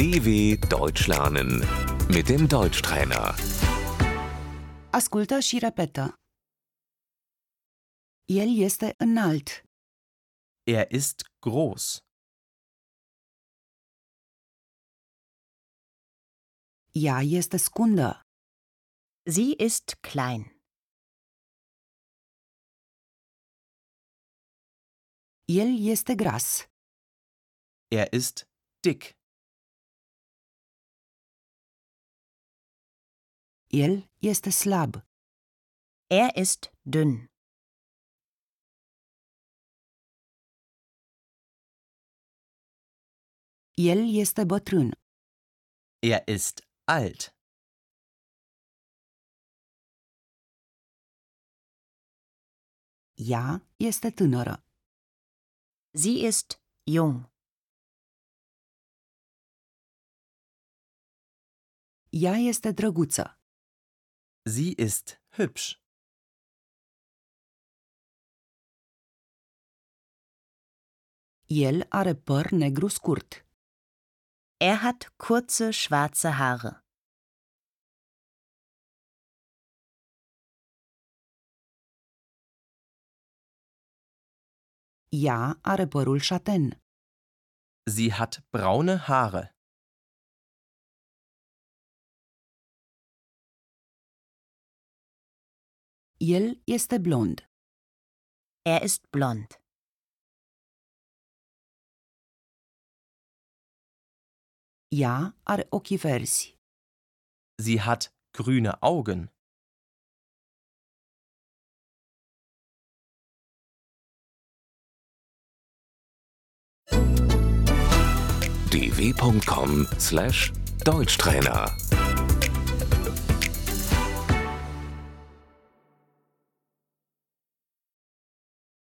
DW Deutsch lernen mit dem Deutschtrainer. Ascultă și repetă. El este înalt. Er ist groß. Ea este scundă. Sie ist klein. El este gras. Er ist dick. El este slab. Er ist dünn. El este bătrân. Er ist alt. Ea este tânără. Sie ist jung. Ea este drăguță. Sie ist hübsch. El are păr negru scurt. Er hat kurze schwarze Haare. Ea are părul șaten. Sie hat braune Haare. El este blond. Er ist blond. Ea are ochii verzi. Sie hat grüne Augen. dw.com/deutschtrainer